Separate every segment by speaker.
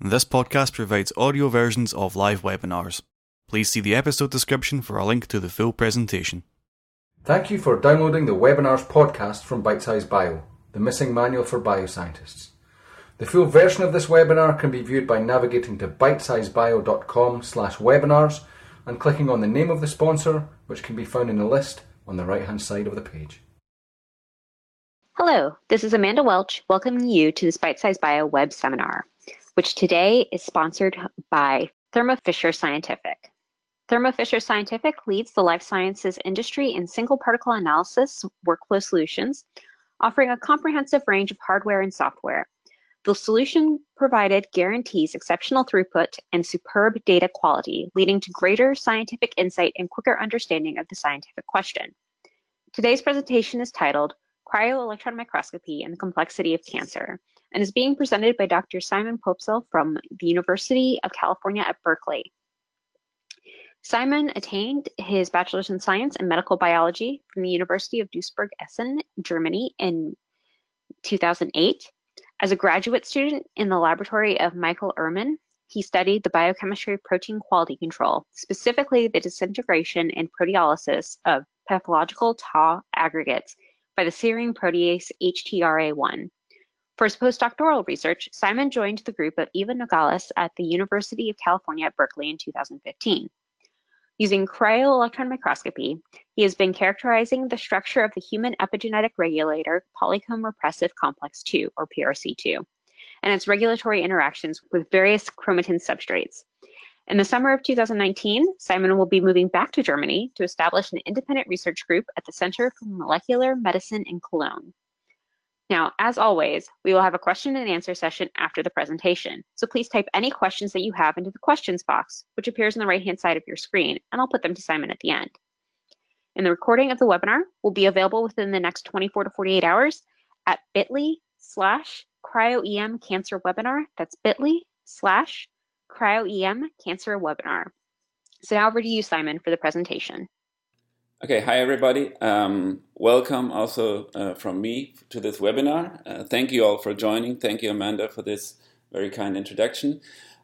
Speaker 1: This podcast provides audio versions of live webinars. Please see the episode description for a link to the full presentation.
Speaker 2: Thank you for downloading the webinars podcast from Bitesize Bio, the missing manual for bioscientists. The full version of this webinar can be viewed by navigating to bitesizebio.com slash webinars and clicking on the name of the sponsor, which can be found in the list on the right hand side of the page.
Speaker 3: Hello, this is Amanda Welch welcoming you to this Bitesize Bio web seminar which today is sponsored by Thermo Fisher Scientific. Thermo Fisher Scientific leads the life sciences industry in single particle analysis workflow solutions, offering a comprehensive range of hardware and software. The solution provided guarantees exceptional throughput and superb data quality, leading to greater scientific insight and quicker understanding of the scientific question. Today's presentation is titled Cryo-Electron Microscopy and the Complexity of Cancer, and is being presented by Dr. Simon Poepsel from the University of California at Berkeley. Simon attained his bachelor's in science and medical biology from the University of Duisburg-Essen, Germany in 2008. As a graduate student in the laboratory of Michael Ehrmann, he studied the biochemistry of protein quality control, specifically the disintegration and proteolysis of pathological Tau aggregates by the serine protease HTRA1. For his postdoctoral research, Simon joined the group of Eva Nogales at the University of California at Berkeley in 2015. Using cryo-electron microscopy, he has been characterizing the structure of the human epigenetic regulator polycomb repressive complex 2, or PRC2, and its regulatory interactions with various chromatin substrates. In the summer of 2019, Simon will be moving back to Germany to establish an independent research group at the Center for Molecular Medicine in Cologne. Now, as always, we will have a question and answer session after the presentation. So please type any questions that you have into the questions box, which appears on the right-hand side of your screen, and I'll put them to Simon at the end. And the recording of the webinar will be available within the next 24 to 48 hours at bit.ly slash cryoEM cancer webinar. That's bit.ly slash cryoEM cancer webinar. So now over to you, Simon, for the presentation.
Speaker 4: Okay, hi everybody. Um, welcome also uh, from me to this webinar. Uh, thank you all for joining. Thank you, Amanda, for this very kind introduction.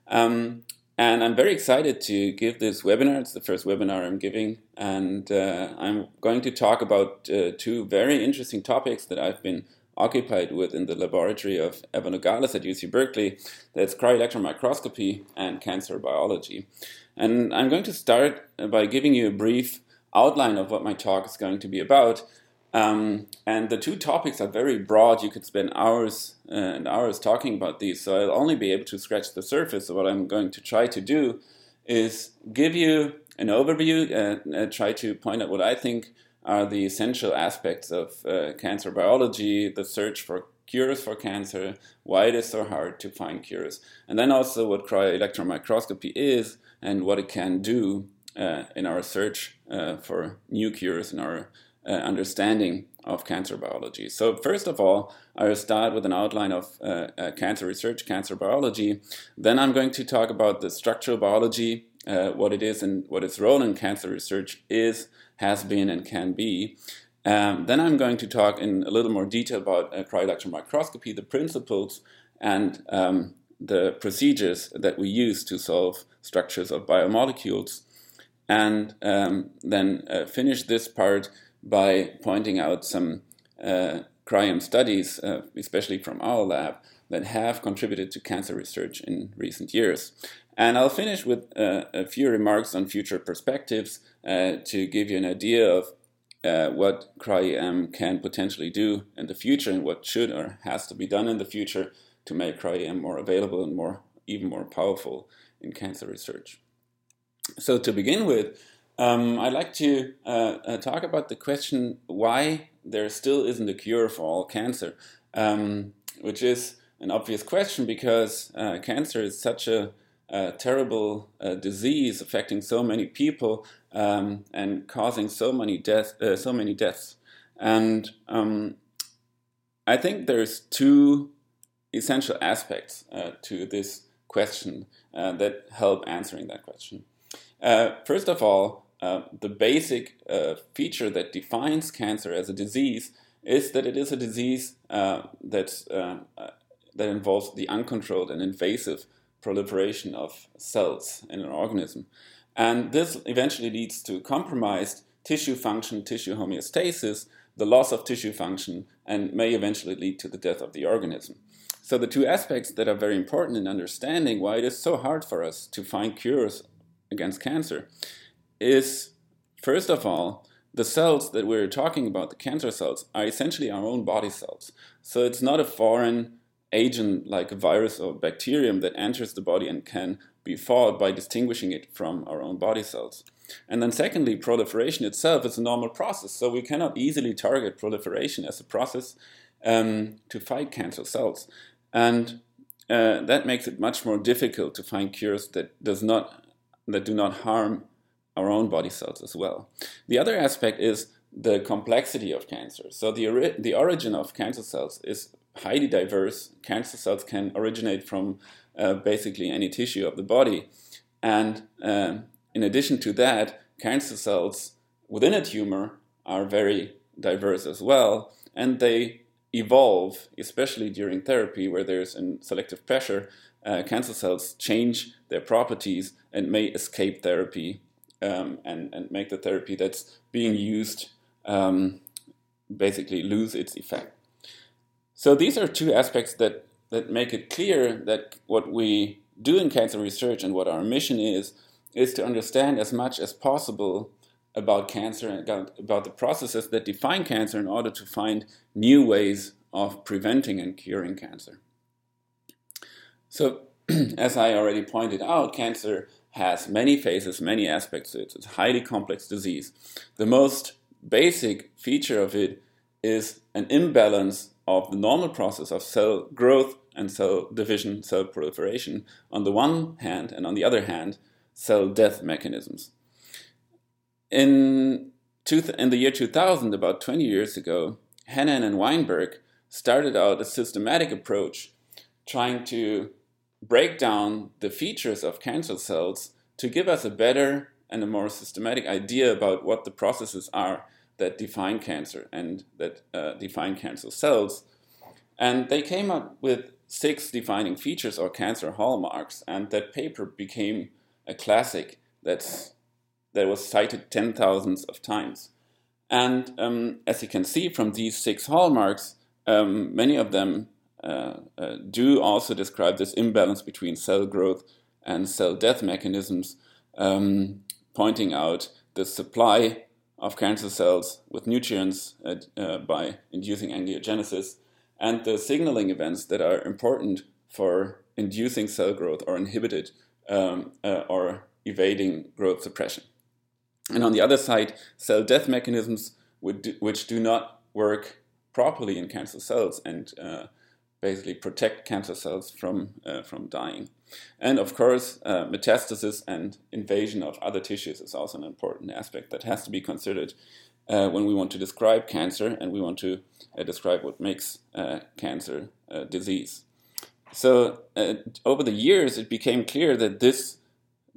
Speaker 4: Um, and I'm very excited to give this webinar. It's the first webinar I'm giving, and uh, I'm going to talk about uh, two very interesting topics that I've been occupied with in the laboratory of Eva Nogales at UC Berkeley. That's cryo-electron microscopy and cancer biology. And I'm going to start by giving you a brief outline of what my talk is going to be about. Um, and the two topics are very broad. You could spend hours uh, and hours talking about these. So I'll only be able to scratch the surface. So what I'm going to try to do is give you an overview and uh, try to point out what I think are the essential aspects of uh, cancer biology, the search for cures for cancer, why it is so hard to find cures, and then also what cryo-electron microscopy is and what it can do uh, in our search uh, for new cures in our uh, understanding of cancer biology. So, first of all, I will start with an outline of uh, uh, cancer research, cancer biology. Then, I'm going to talk about the structural biology, what it is and what its role in cancer research is, has been, and can be. Um, then, I'm going to talk in a little more detail about uh, cryo-electron microscopy, the principles, and um, the procedures that we use to solve structures of biomolecules and um, then uh, finish this part by pointing out some uh, cryo-EM studies, uh, especially from our lab, that have contributed to cancer research in recent years. And I'll finish with uh, a few remarks on future perspectives uh, to give you an idea of uh, what cryo-EM can potentially do in the future and what should or has to be done in the future to make cryo-EM more available and more even more powerful in cancer research. So to begin with, um, I'd like to uh, uh, talk about the question why there still isn't a cure for all cancer, um, which is an obvious question because uh, cancer is such a, a terrible uh, disease affecting so many people um, and causing so many deaths. Uh, so many deaths, and um, I think there's two essential aspects uh, to this question that help answering that question. Uh, first of all, uh, the basic uh, feature that defines cancer as a disease is that it is a disease uh, uh, uh, that involves the uncontrolled and invasive proliferation of cells in an organism. And this eventually leads to compromised tissue function, tissue homeostasis, the loss of tissue function, and may eventually lead to the death of the organism. So, the two aspects that are very important in understanding why it is so hard for us to find cures against cancer is first of all, the cells that we're talking about, the cancer cells, are essentially our own body cells. So, it's not a foreign agent like a virus or bacterium that enters the body and can be fought by distinguishing it from our own body cells. And then, secondly, proliferation itself is a normal process, so we cannot easily target proliferation as a process um, to fight cancer cells. And uh, that makes it much more difficult to find cures that does not that do not harm our own body cells as well. The other aspect is the complexity of cancer. So the ori- the origin of cancer cells is highly diverse. Cancer cells can originate from uh, basically any tissue of the body, and uh, in addition to that, cancer cells within a tumor are very diverse as well, and they evolve, especially during therapy where there's selective pressure. Uh, cancer cells change their properties and may escape therapy um, and, and make the therapy that's being used um, basically lose its effect. So these are two aspects that, that make it clear that what we do in cancer research and what our mission is, is to understand as much as possible about cancer and about the processes that define cancer in order to find new ways of preventing and curing cancer. So, as I already pointed out, cancer has many phases, many aspects. It's a highly complex disease. The most basic feature of it is an imbalance of the normal process of cell growth and cell division, cell proliferation on the one hand, and on the other hand, cell death mechanisms. In, in the year 2000, about 20 years ago, Hanahan and Weinberg started out a systematic approach trying to break down the features of cancer cells to give us a better and a more systematic idea about what the processes are that define cancer and that uh, define cancer cells. And they came up with six defining features or cancer hallmarks, and that paper became a classic that's, that was cited 10,000s of times. And um, as you can see from these six hallmarks, um, many of them uh, uh, do also describe this imbalance between cell growth and cell death mechanisms, um, pointing out the supply of cancer cells with nutrients uh, uh, by inducing angiogenesis, and the signaling events that are important for inducing cell growth or inhibited um, uh, or evading growth suppression. And on the other side, cell death mechanisms which do not work properly in cancer cells and uh, basically protect cancer cells from, uh, from dying. And of course, uh, metastasis and invasion of other tissues is also an important aspect that has to be considered uh, when we want to describe cancer and we want to uh, describe what makes uh, cancer uh, disease. So, over the years, it became clear that this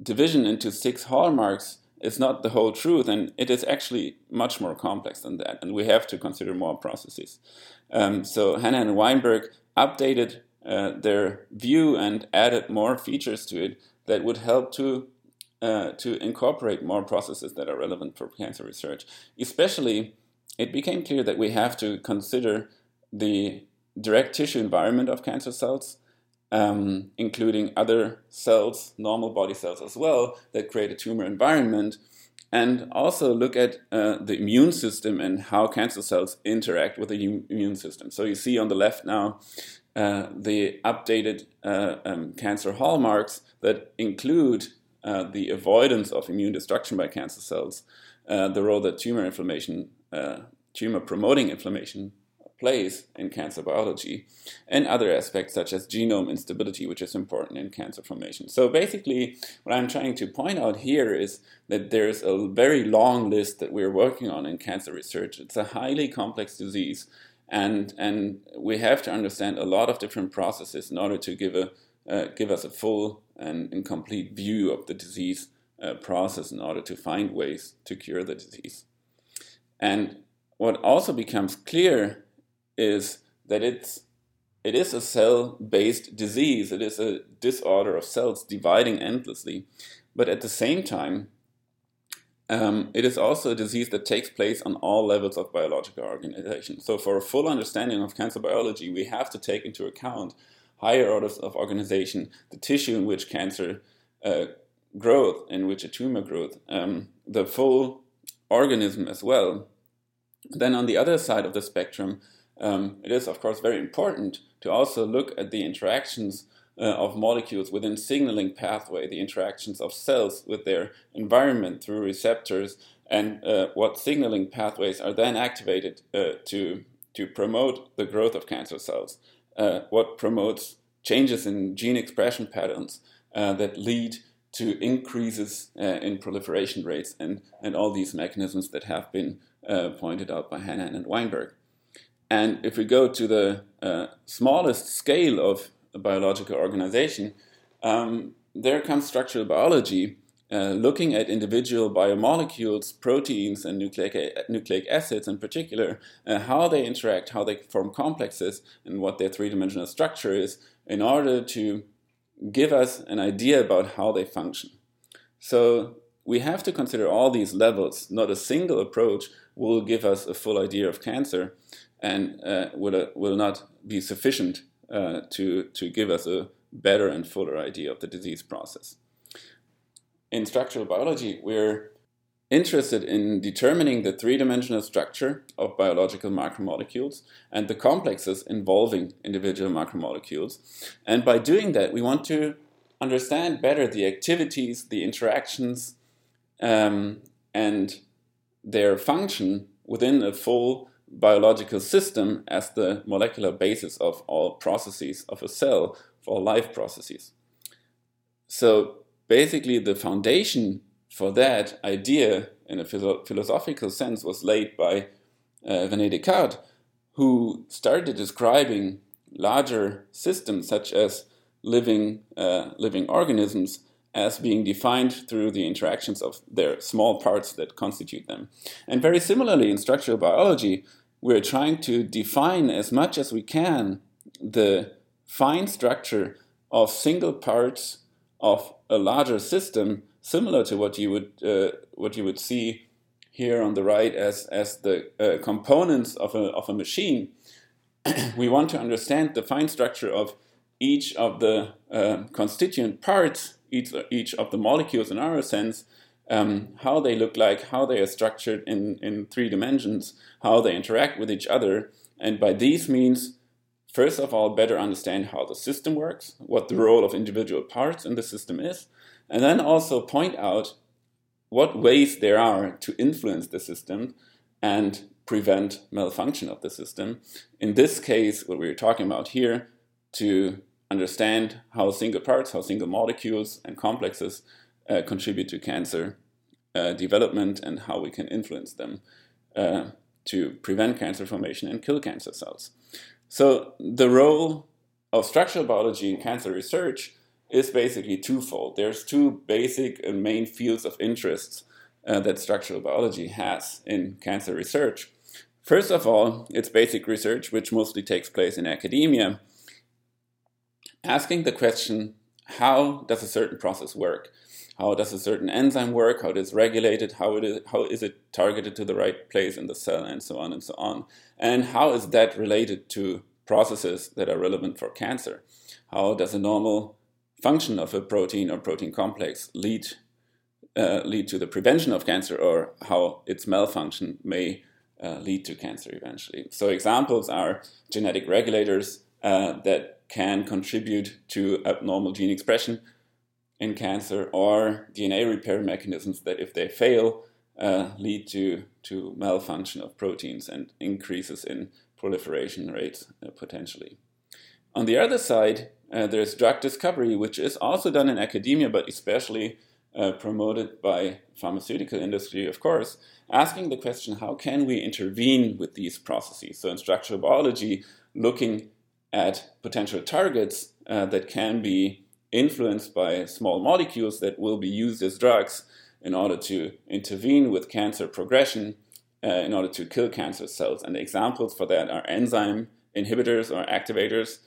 Speaker 4: division into six hallmarks is not the whole truth, and it is actually much more complex than that, and we have to consider more processes. Um, so, Hanahan and Weinberg updated uh, their view and added more features to it that would help to uh, to incorporate more processes that are relevant for cancer research. Especially, it became clear that we have to consider the direct tissue environment of cancer cells, um, including other cells, normal body cells as well, that create a tumor environment, and also look at uh, the immune system and how cancer cells interact with the immune system. So you see on the left now uh, the updated uh, um, cancer hallmarks that include uh, the avoidance of immune destruction by cancer cells, uh, the role that tumor inflammation, uh, tumor promoting inflammation plays in cancer biology, and other aspects such as genome instability, which is important in cancer formation. So basically, what I'm trying to point out here is that there's a very long list that we're working on in cancer research. It's a highly complex disease, and and we have to understand a lot of different processes in order to give a uh, give us a full and, and complete view of the disease uh, process in order to find ways to cure the disease. And what also becomes clear is that it's it is a cell based disease, it is a disorder of cells dividing endlessly. But at the same time, um, it is also a disease that takes place on all levels of biological organization. So, for a full understanding of cancer biology, we have to take into account higher orders of organization, the tissue in which cancer uh, growth, in which a tumor growth, um, the full organism as well. Then, on the other side of the spectrum, um, it is, of course, very important to also look at the interactions uh, of molecules within signaling pathway, the interactions of cells with their environment through receptors, and uh, what signaling pathways are then activated uh, to, to promote the growth of cancer cells, uh, what promotes changes in gene expression patterns uh, that lead to increases uh, in proliferation rates and, and all these mechanisms that have been pointed out by Hanahan and Weinberg. And if we go to the smallest scale of biological organization, um, there comes structural biology, uh, looking at individual biomolecules, proteins, and nucleic, nucleic acids in particular, uh, how they interact, how they form complexes, and what their three dimensional structure is, in order to give us an idea about how they function. So we have to consider all these levels. Not a single approach will give us a full idea of cancer and uh, will, uh, will not be sufficient uh, to, to give us a better and fuller idea of the disease process. In structural biology, we're interested in determining the three dimensional structure of biological macromolecules and the complexes involving individual macromolecules. And by doing that, we want to understand better the activities, the interactions, um, and their function within a full biological system as the molecular basis of all processes of a cell, for life processes. So basically, the foundation for that idea in a philosophical sense was laid by uh, Rene Descartes, who started describing larger systems such as living, uh, living organisms as being defined through the interactions of their small parts that constitute them. And very similarly, in structural biology, we're trying to define as much as we can the fine structure of single parts of a larger system, similar to what you would uh, what you would see here on the right as as the uh, components of a of a machine. we want to understand the fine structure of each of the uh, constituent parts, each each of the molecules in our sense, um, how they look like, how they are structured in, in three dimensions, how they interact with each other. And by these means, first of all, better understand how the system works, what the role of individual parts in the system is, and then also point out what ways there are to influence the system and prevent malfunction of the system. In this case, what we're talking about here, to understand how single parts, how single molecules and complexes uh, contribute to cancer uh, development and how we can influence them uh, to prevent cancer formation and kill cancer cells. So, the role of structural biology in cancer research is basically twofold. There's two basic and main fields of interest uh, that structural biology has in cancer research. First of all, it's basic research, which mostly takes place in academia, asking the question how does a certain process work? How does a certain enzyme work, how it is regulated, how it is, how is it targeted to the right place in the cell, and so on and so on. And how is that related to processes that are relevant for cancer? How does a normal function of a protein or protein complex lead uh, lead to the prevention of cancer, or how its malfunction may uh, lead to cancer eventually? So examples are genetic regulators uh, that can contribute to abnormal gene expression in cancer or DNA repair mechanisms that, if they fail, uh, lead to, to malfunction of proteins and increases in proliferation rates uh, potentially. On the other side, uh, there's drug discovery, which is also done in academia, but especially uh, promoted by pharmaceutical industry, of course, asking the question, how can we intervene with these processes? So in structural biology, looking at potential targets uh, that can be influenced by small molecules that will be used as drugs in order to intervene with cancer progression, uh, in order to kill cancer cells. And examples for that are enzyme inhibitors or activators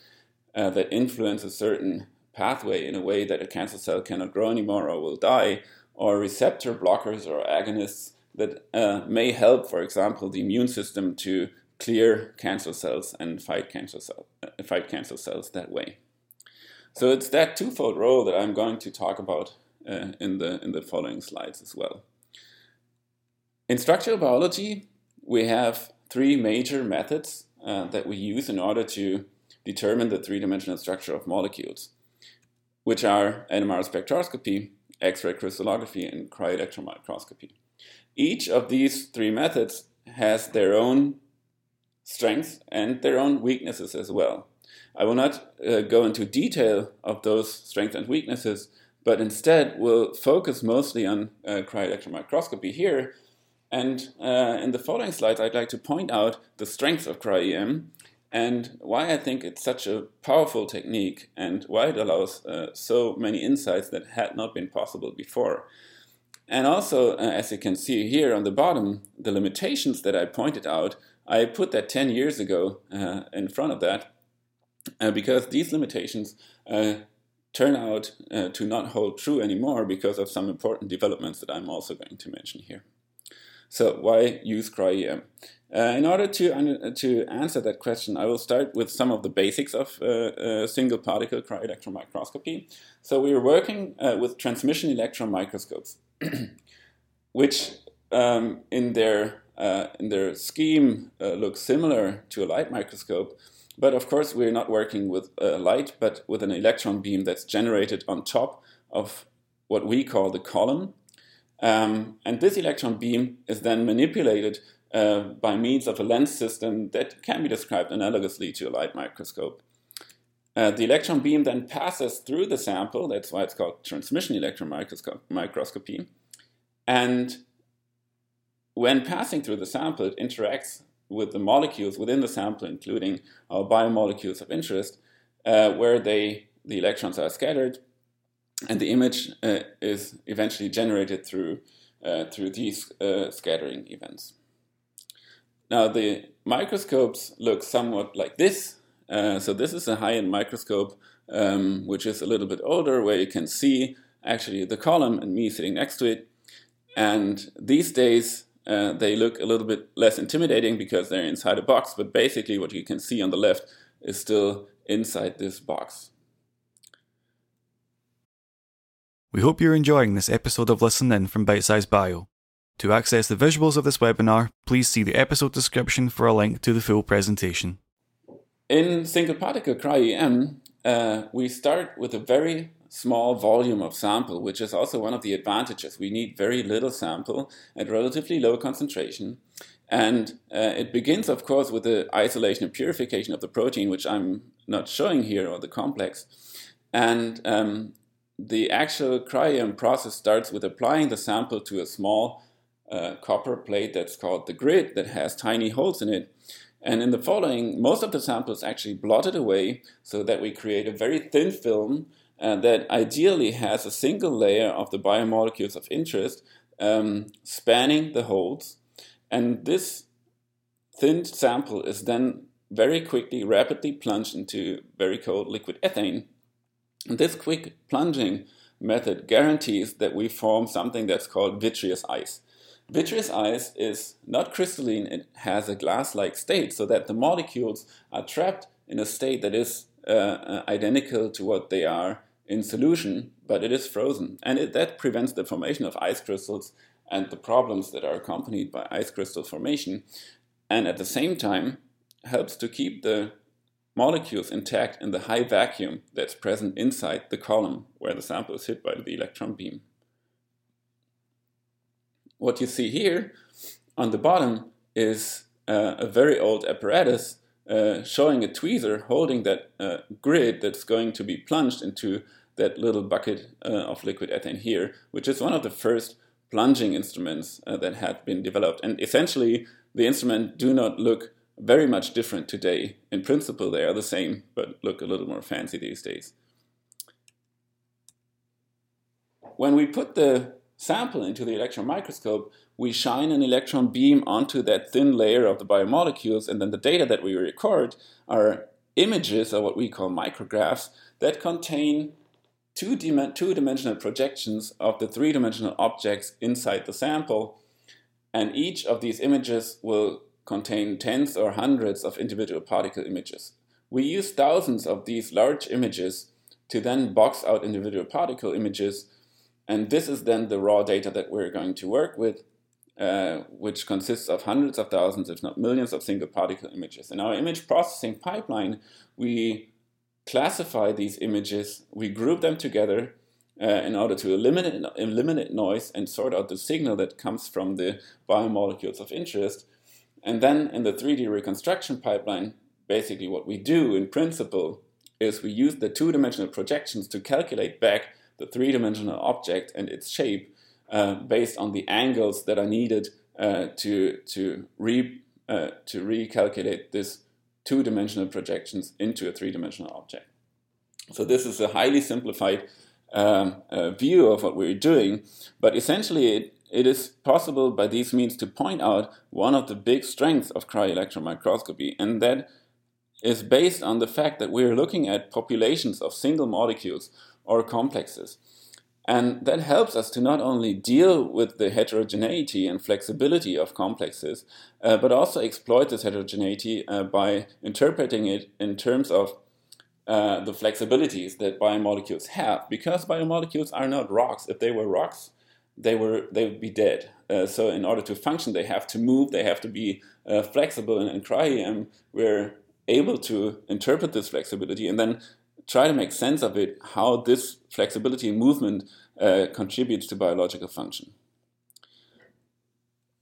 Speaker 4: uh, that influence a certain pathway in a way that a cancer cell cannot grow anymore or will die, or receptor blockers or agonists that uh, may help, for example, the immune system to clear cancer cells and fight cancer, cell, uh, fight cancer cells that way. So it's that twofold role that I'm going to talk about uh, in, the, in the following slides as well. In structural biology, we have three major methods uh, that we use in order to determine the three-dimensional structure of molecules, which are NMR spectroscopy, X-ray crystallography, and cryo-electron microscopy. Each of these three methods has their own strengths and their own weaknesses as well. I will not uh, go into detail of those strengths and weaknesses, but instead will focus mostly on uh, cryo-electron microscopy here. And uh, in the following slides, I'd like to point out the strengths of cryo-EM and why I think it's such a powerful technique and why it allows uh, so many insights that had not been possible before. And also, uh, as you can see here on the bottom, the limitations that I pointed out, I put that 10 years ago uh, in front of that uh, because these limitations uh, turn out uh, to not hold true anymore because of some important developments that I'm also going to mention here. So, why use cryo-EM? Uh, in order to, to answer that question, I will start with some of the basics of uh, uh, single particle cryo-electron microscopy. So we are working uh, with transmission electron microscopes, which um, in their uh, in their scheme uh, look similar to a light microscope, but of course we're not working with light, but with an electron beam that's generated on top of what we call the column. Um, and this electron beam is then manipulated uh, by means of a lens system that can be described analogously to a light microscope. Uh, the electron beam then passes through the sample, that's why it's called transmission electron microscopy. And when passing through the sample, it interacts with the molecules within the sample, including our biomolecules of interest, uh, where they, the electrons are scattered, and the image uh, is eventually generated through, uh, through these uh, scattering events. Now the microscopes look somewhat like this. Uh, so this is a high-end microscope, um, which is a little bit older, where you can see actually the column and me sitting next to it. And these days, uh, they look a little bit less intimidating because they're inside a box, but basically what you can see on the left is still inside this box.
Speaker 1: We hope you're enjoying this episode of Listen In from Bitesize Bio. To access the visuals of this webinar, please see the episode description for a link to the full presentation.
Speaker 4: In single particle cryo-EM, uh, we start with a very small volume of sample, which is also one of the advantages. We need very little sample at relatively low concentration. And uh, it begins, of course, with the isolation and purification of the protein, which I'm not showing here, or the complex. And um, the actual cryo process starts with applying the sample to a small uh, copper plate that's called the grid that has tiny holes in it. And in the following, most of the sample is actually blotted away so that we create a very thin film uh, that ideally has a single layer of the biomolecules of interest um, spanning the holes. And this thin sample is then very quickly, rapidly plunged into very cold liquid ethane. And this quick plunging method guarantees that we form something that's called vitreous ice. Vitreous ice is not crystalline, it has a glass like state, so that the molecules are trapped in a state that is uh, uh, identical to what they are in solution, but it is frozen. And it, that prevents the formation of ice crystals and the problems that are accompanied by ice crystal formation, and at the same time helps to keep the molecules intact in the high vacuum that's present inside the column where the sample is hit by the electron beam what you see here on the bottom is uh, a very old apparatus uh, showing a tweezer holding that uh, grid that's going to be plunged into that little bucket uh, of liquid ethane here, which is one of the first plunging instruments uh, that had been developed. And essentially, the instruments do not look very much different today. In principle, they are the same, but look a little more fancy these days. When we put the sample into the electron microscope, we shine an electron beam onto that thin layer of the biomolecules, and then the data that we record are images, or what we call micrographs, that contain two, dim- two projections of the three dimensional objects inside the sample. And each of these images will contain tens or hundreds of individual particle images. We use thousands of these large images to then box out individual particle images, and this is then the raw data that we're going to work with, uh, which consists of hundreds of thousands, if not millions, of single particle images. In our image processing pipeline, we classify these images, we group them together uh, in order to eliminate, eliminate noise and sort out the signal that comes from the biomolecules of interest. And then in the 3D reconstruction pipeline, basically what we do in principle is we use the two-dimensional projections to calculate back the three-dimensional object and its shape uh, based on the angles that are needed uh, to to re uh, to recalculate this two-dimensional projections into a three-dimensional object. So this is a highly simplified um, uh, view of what we're doing, but essentially it, it is possible by these means to point out one of the big strengths of cryo-electron microscopy, and that is based on the fact that we're looking at populations of single molecules or complexes. And that helps us to not only deal with the heterogeneity and flexibility of complexes, uh, but also exploit this heterogeneity uh, by interpreting it in terms of uh, the flexibilities that biomolecules have. Because biomolecules are not rocks. If they were rocks, they were they would be dead. Uh, so in order to function, they have to move. They have to be uh, flexible. And in cryo-EM, we're able to interpret this flexibility and then try to make sense of it, how this flexibility and movement uh, contributes to biological function.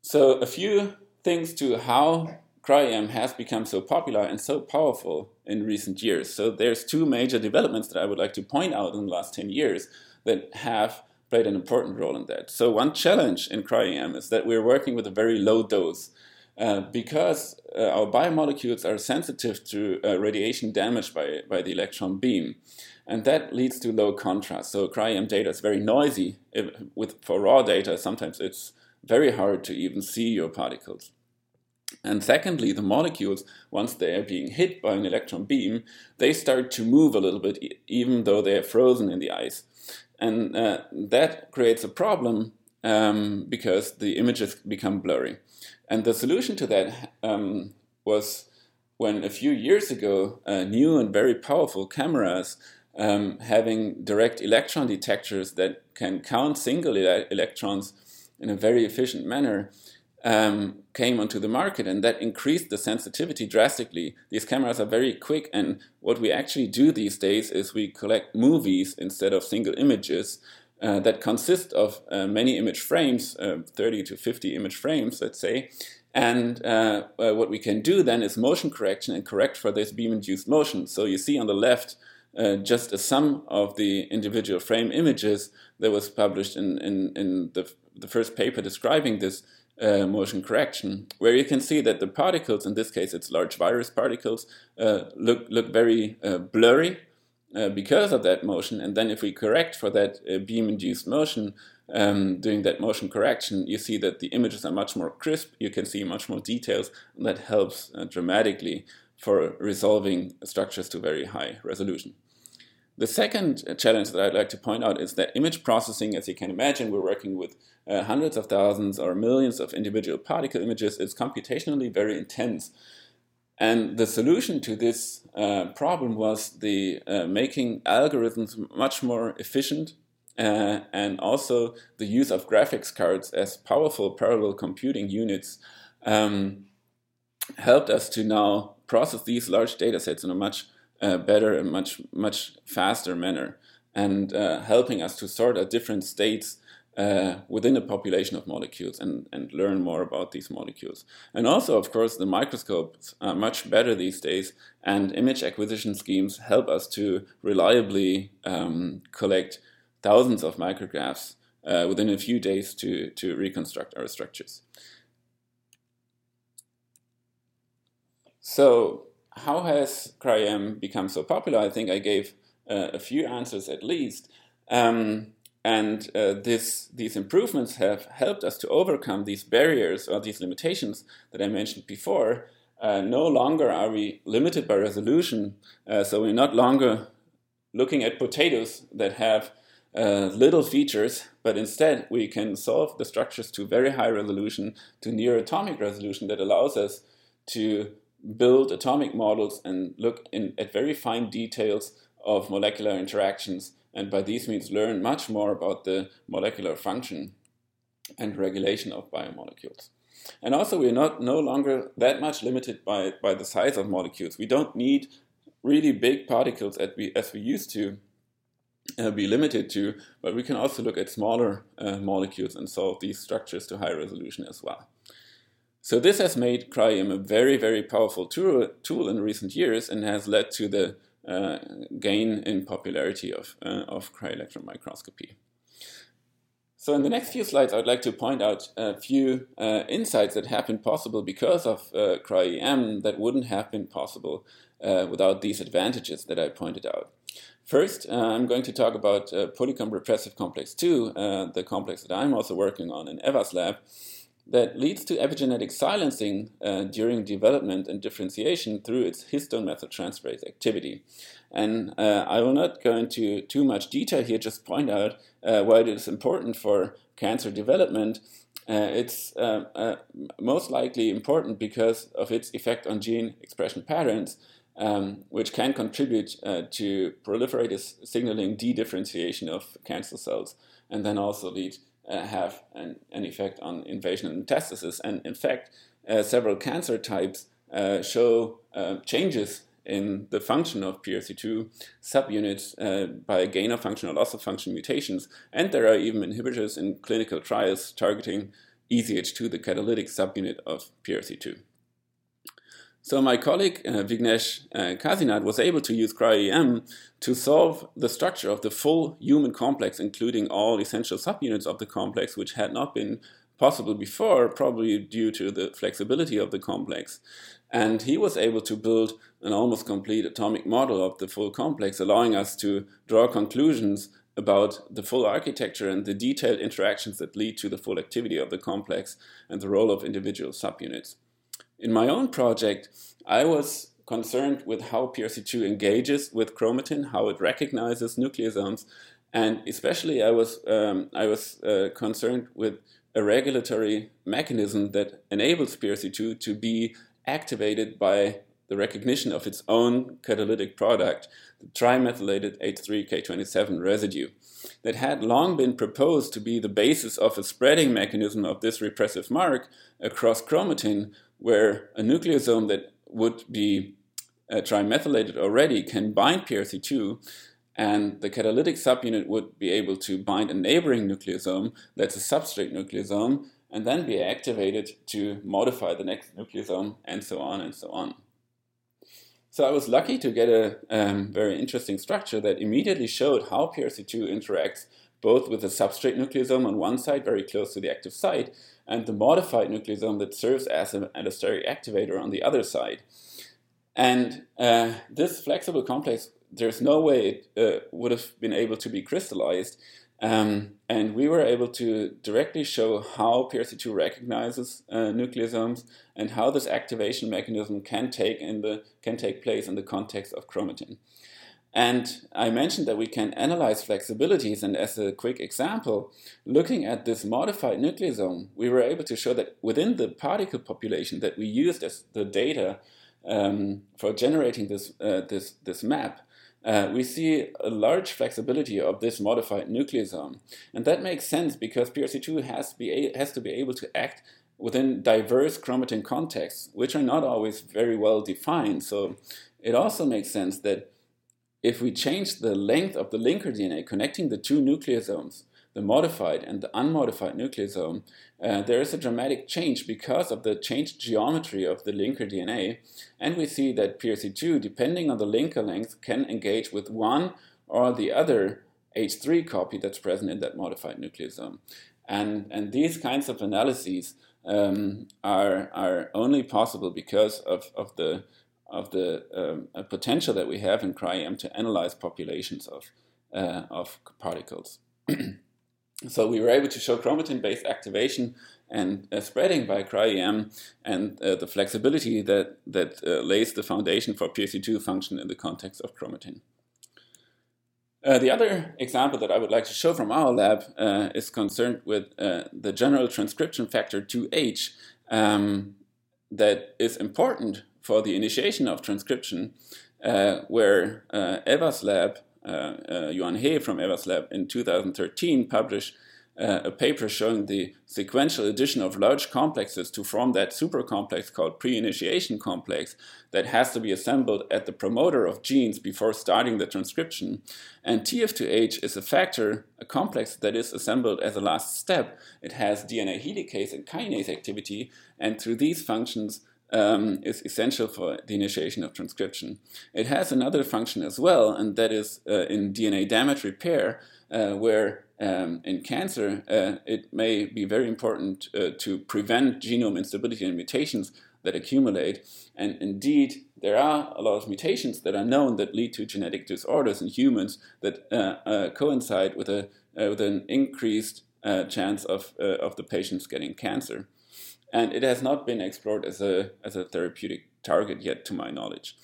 Speaker 4: So, a few things to how cryo-EM has become so popular and so powerful in recent years. So, there's two major developments that I would like to point out in the last 10 years that have played an important role in that. So, one challenge in cryo-EM is that we're working with a very low dose uh, because uh, our biomolecules are sensitive to uh, radiation damage by, by the electron beam. And that leads to low contrast. So cryo-EM data is very noisy. If, with, for raw data, sometimes it's very hard to even see your particles. And secondly, the molecules, once they are being hit by an electron beam, they start to move a little bit, even though they are frozen in the ice. And uh, that creates a problem um, because the images become blurry. And the solution to that um, was when a few years ago, uh, new and very powerful cameras um, having direct electron detectors that can count single ele- electrons in a very efficient manner um, came onto the market, and that increased the sensitivity drastically. These cameras are very quick, and what we actually do these days is we collect movies instead of single images. Uh, that consist of uh, many image frames, uh, 30 to 50 image frames, let's say. And uh, uh, what we can do then is motion correction and correct for this beam induced motion. So you see on the left just a sum of the individual frame images that was published in, in, in the, the first paper describing this uh, motion correction, where you can see that the particles, in this case it's large virus particles, uh, look, look very uh, blurry uh, because of that motion. And then if we correct for that uh, beam-induced motion, um, doing that motion correction, you see that the images are much more crisp. You can see much more details, and that helps uh, dramatically for resolving structures to very high resolution. The second challenge that I'd like to point out is that image processing, as you can imagine, we're working with uh, hundreds of thousands or millions of individual particle images. It's computationally very intense. And the solution to this uh, problem was the uh, making algorithms much more efficient uh, and also the use of graphics cards as powerful parallel computing units um, helped us to now process these large data sets in a much uh, better and much much faster manner and uh, helping us to sort out different states uh, within a population of molecules and, and learn more about these molecules. And also, of course, the microscopes are much better these days, and image acquisition schemes help us to reliably um, collect thousands of micrographs uh, within a few days to, to reconstruct our structures. So, how has cryo-EM become so popular? I think I gave uh, a few answers at least. Um, And uh, this, these improvements have helped us to overcome these barriers or these limitations that I mentioned before. Uh, no longer are we limited by resolution, uh, so we're not longer looking at potatoes that have uh, little features, but instead we can solve the structures to very high resolution, to near atomic resolution that allows us to build atomic models and look in, at very fine details of molecular interactions, and by these means learn much more about the molecular function and regulation of biomolecules. And also, we're not no longer that much limited by, by the size of molecules. We don't need really big particles as we, as we used to uh, be limited to, but we can also look at smaller uh, molecules and solve these structures to high resolution as well. So this has made cryo-EM a very, very powerful tool, tool in recent years and has led to the gain in popularity of, uh, of cryo-electron microscopy. So in the next few slides, I'd like to point out a few uh, insights that have been possible because of uh, cryo-EM that wouldn't have been possible uh, without these advantages that I pointed out. First, uh, I'm going to talk about uh, Polycomb repressive complex 2, uh, the complex that I'm also working on in Eva's lab, that leads to epigenetic silencing uh, during development and differentiation through its histone methyltransferase activity. And uh, I will not go into too much detail here, just point out uh, why it is important for cancer development. it's most likely important because of its effect on gene expression patterns um, which can contribute uh, to proliferative signaling dedifferentiation of cancer cells, and then also lead uh, have an, an, effect on invasion and metastasis. And in fact, uh, several cancer types uh, show uh, changes in the function of PRC2 subunits uh, by gain of function or loss of function mutations, and there are even inhibitors in clinical trials targeting EZH2, the catalytic subunit of PRC2. So my colleague uh, Vignesh uh, was able to use cryo-EM to solve the structure of the full human complex, including all essential subunits of the complex, which had not been possible before, probably due to the flexibility of the complex. And he was able to build an almost complete atomic model of the full complex, allowing us to draw conclusions about the full architecture and the detailed interactions that lead to the full activity of the complex and the role of individual subunits. In my own project, I was concerned with how PRC2 engages with chromatin, how it recognizes nucleosomes, and especially I was um, I was uh, concerned with a regulatory mechanism that enables PRC2 to be activated by the recognition of its own catalytic product, the trimethylated H3K27 residue, that had long been proposed to be the basis of a spreading mechanism of this repressive mark across chromatin, where a nucleosome that would be uh, trimethylated already can bind PRC2, and the catalytic subunit would be able to bind a neighboring nucleosome that's a substrate nucleosome, and then be activated to modify the next nucleosome, and so on and so on. So I was lucky to get a um, very interesting structure that immediately showed how PRC2 interacts both with the substrate nucleosome on one side, very close to the active site, and the modified nucleosome that serves as an allosteric activator on the other side. And uh, this flexible complex, there's no way it uh, would have been able to be crystallized. Um, and we were able to directly show how PRC2 recognizes uh, nucleosomes and how this activation mechanism can take in the can take place in the context of chromatin. And I mentioned that we can analyze flexibilities, and as a quick example, looking at this modified nucleosome, we were able to show that within the particle population that we used as the data um, for generating this, uh, this, this map, uh, we see a large flexibility of this modified nucleosome. And that makes sense because PRC2 has be, has to be able to act within diverse chromatin contexts, which are not always very well defined. So it also makes sense that if we change the length of the linker DNA connecting the two nucleosomes, the modified and the unmodified nucleosome, uh, there is a dramatic change because of the changed geometry of the linker DNA. And we see that PRC2, depending on the linker length, can engage with one or the other H3 copy that's present in that modified nucleosome. And, and these kinds of analyses um, are, are only possible because of, of the of the um, potential that we have in cryo-EM to analyze populations of, uh, of particles. So we were able to show chromatin-based activation and uh, spreading by cryo-EM and uh, the flexibility that, that uh, lays the foundation for PSC2 function in the context of chromatin. Uh, the other example that I would like to show from our lab uh, is concerned with uh, the general transcription factor 2H um, that is important for the initiation of transcription, where Eva's lab uh, uh, Yuan He from Eva's lab in 2013 published uh, a paper showing the sequential addition of large complexes to form that supercomplex called pre-initiation complex that has to be assembled at the promoter of genes before starting the transcription. And TF2H is a factor, a complex that is assembled as a last step. It has DNA helicase and kinase activity, and through these functions, um, is essential for the initiation of transcription. It has another function as well, and that is uh, in DNA damage repair, uh, where um, in cancer uh, it may be very important uh, to prevent genome instability and mutations that accumulate. And indeed, there are a lot of mutations that are known that lead to genetic disorders in humans that uh, coincide with, a, with an increased chance of, of the patients getting cancer and it has not been explored as a, as a therapeutic target yet, to my knowledge.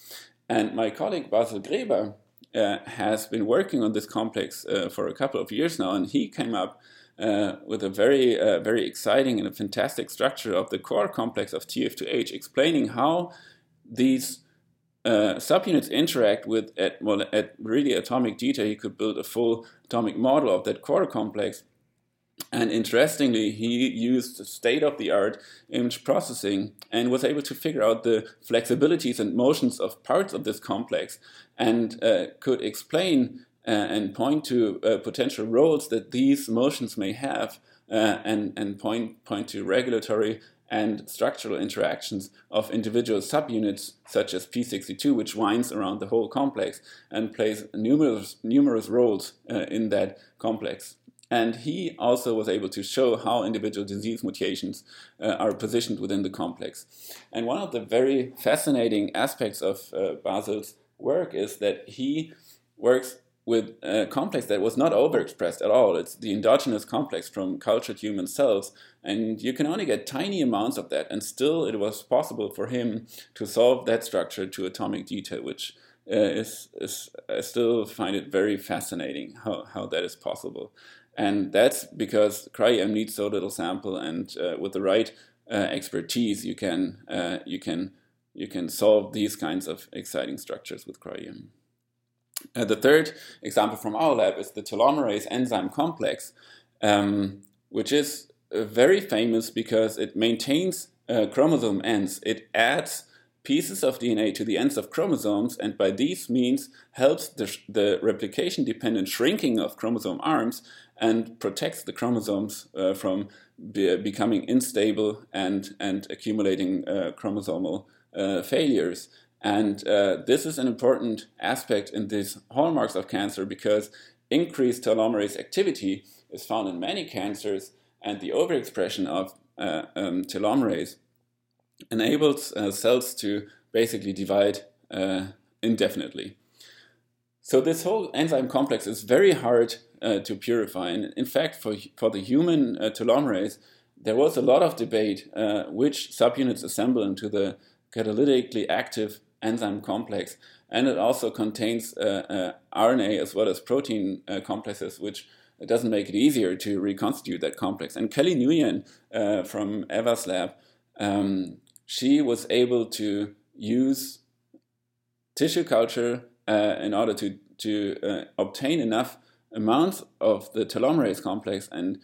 Speaker 4: And my colleague Basil Greber uh, has been working on this complex uh, for a couple of years now, and he came up uh, with a very, uh, very exciting and a fantastic structure of the core complex of TF2H, explaining how these uh, subunits interact with at well at really atomic detail. He could build a full atomic model of that core complex and interestingly, he used state of the art image processing and was able to figure out the flexibilities and motions of parts of this complex and uh, could explain uh, and point to uh, potential roles that these motions may have uh, and, and point, point to regulatory and structural interactions of individual subunits such as P62, which winds around the whole complex and plays numerous, numerous roles uh, in that complex. And he also was able to show how individual disease mutations uh, are positioned within the complex. And one of the very fascinating aspects of uh, Basil's work is that he works with a complex that was not overexpressed at all. It's the endogenous complex from cultured human cells, and you can only get tiny amounts of that. And still, it was possible for him to solve that structure to atomic detail, which uh, is, is I still find it very fascinating how, how that is possible. And that's because cryo needs so little sample, and uh, with the right uh, expertise, you can uh, you can you can solve these kinds of exciting structures with cryo. Uh, the third example from our lab is the telomerase enzyme complex, um, which is uh, very famous because it maintains uh, chromosome ends. It adds pieces of DNA to the ends of chromosomes, and by these means helps the, the replication dependent shrinking of chromosome arms and protects the chromosomes uh, from be, becoming unstable and, and accumulating uh, chromosomal uh, failures. And uh, this is an important aspect in these hallmarks of cancer because increased telomerase activity is found in many cancers, and the overexpression of um, telomerase enables cells to basically divide indefinitely. So this whole enzyme complex is very hard uh, to purify. And in fact, for, for the human uh, telomerase, there was a lot of debate uh, which subunits assemble into the catalytically active enzyme complex. And it also contains uh, uh, RNA as well as protein uh, complexes, which doesn't make it easier to reconstitute that complex. And Kelly Nguyen from Eva's lab, um, she was able to use tissue culture in order to, to obtain enough amounts of the telomerase complex, and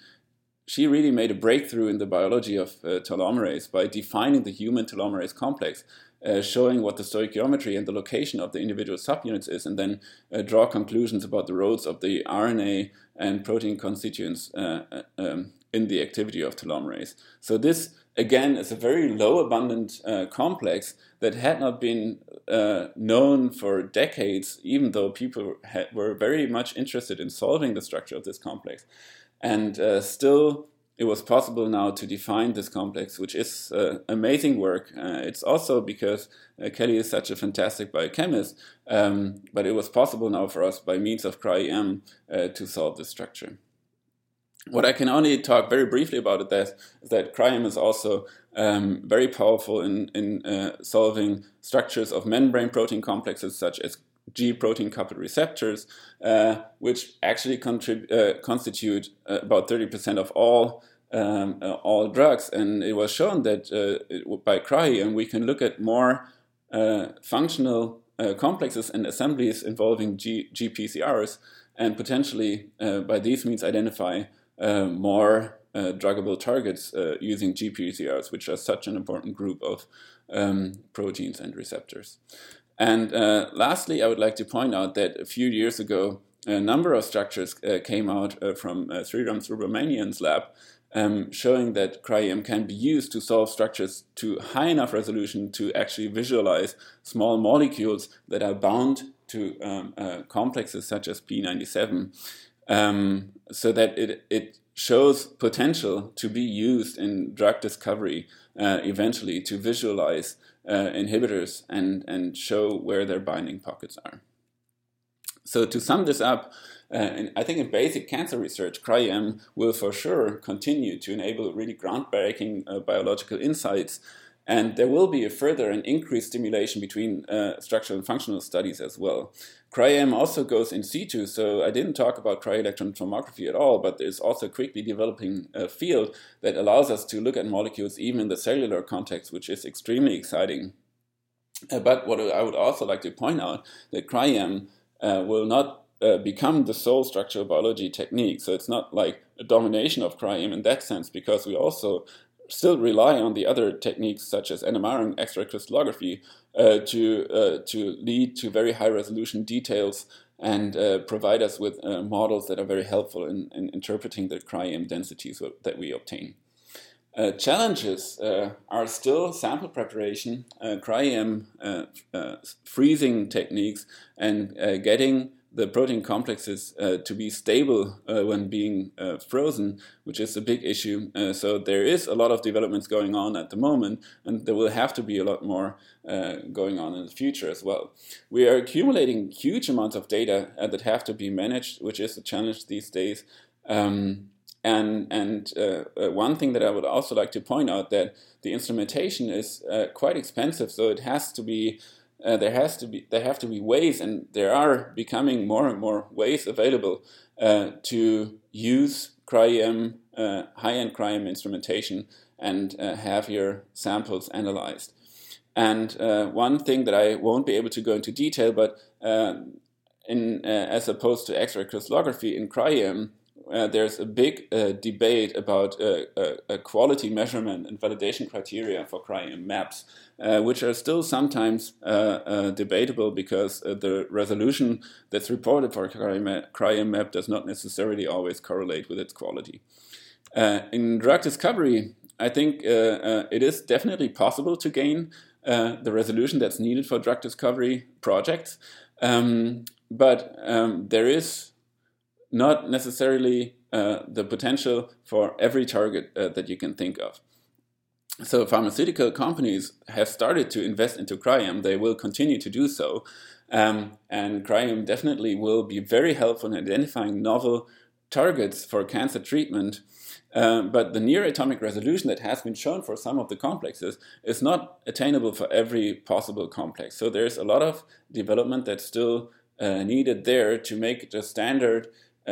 Speaker 4: she really made a breakthrough in the biology of uh, telomerase by defining the human telomerase complex, uh, showing what the stoichiometry and the location of the individual subunits is, and then uh, draw conclusions about the roles of the RNA and protein constituents uh, uh, um, in the activity of telomerase. So this again is a very low abundant uh, complex that had not been uh, known for decades, even though people had, were very much interested in solving the structure of this complex. And uh, still, it was possible now to define this complex, which is uh, amazing work. Uh, it's also because uh, Kelly is such a fantastic biochemist, um, but it was possible now for us by means of cryo-EM to solve this structure.
Speaker 5: What I can only talk very briefly about it that is that cryo-EM is also um, very powerful in, in uh, solving structures of membrane protein complexes such as G protein coupled receptors, uh, which actually contrib- uh, constitute uh, about 30% of all um, uh, all drugs. And it was shown that uh, it, by cryo-EM we can look at more functional complexes and assemblies involving G- GPCRs and potentially by these means identify more uh, druggable targets uh, using GPCRs, which are such an important group of um, proteins and receptors. And uh, lastly, I would like to point out that a few years ago, a number of structures uh, came out uh, from uh, Sriram Subramanian's lab um, showing that cryo-EM can be used to solve structures to high enough resolution to actually visualize small molecules that are bound to um, complexes such as P97 um, so that it, it shows potential to be used in drug discovery uh, eventually to visualize uh, inhibitors and, and show where their binding pockets are. So to sum this up, uh, I think in basic cancer research, cryo-EM will for sure continue to enable really groundbreaking uh, biological insights and there will be a further and increased stimulation between uh, structural and functional studies as well. Cryo-EM also goes in situ, so I didn't talk about cryo-electron tomography at all, but there's also a quickly developing uh, field that allows us to look at molecules even in the cellular context, which is extremely exciting. Uh, but what I would also like to point out that cryo-EM uh, will not uh, become the sole structural biology technique. So it's not like a domination of cryo-EM in that sense, because we also still rely on the other techniques such as NMR and X-ray crystallography uh, to uh, to lead to very high resolution details and uh, provide us with uh, models that are very helpful in, in interpreting the cryo-EM densities that we obtain. Uh, challenges uh, are still sample preparation, cryo-EM freezing techniques, and getting the protein complexes uh, to be stable uh, when being uh, frozen, which is a big issue. Uh, so there is a lot of developments going on at the moment, and there will have to be a lot more uh, going on in the future as well. We are accumulating huge amounts of data uh, that have to be managed, which is a challenge these days. Um, and and one thing that I would also like to point out that the instrumentation is quite expensive, so it has to be uh, there has to be there have to be ways, and there are becoming more and more ways available uh, to use cryo-EM, uh, high-end cryo-EM instrumentation, and uh, have your samples analyzed. And uh, one thing that I won't be able to go into detail, but uh, in as opposed to X-ray crystallography in cryo-EM, uh, there's a big uh, debate about uh, uh quality measurement and validation criteria for cryo-EM maps, uh, which are still sometimes uh, debatable because the resolution that's reported for a cryo-EM map does not necessarily always correlate with its quality. in drug discovery, I think it is definitely possible to gain the resolution that's needed for drug discovery projects, um, but um, there is not necessarily uh, the potential for every target uh, that you can think of. So pharmaceutical companies have started to invest into cryo-EM. They will continue to do so. Um, and cryo-EM definitely will be very helpful in identifying novel targets for cancer treatment. Uh, but the near atomic resolution that has been shown for some of the complexes is not attainable for every possible complex. So there's a lot of development that's still uh, needed there to make the standard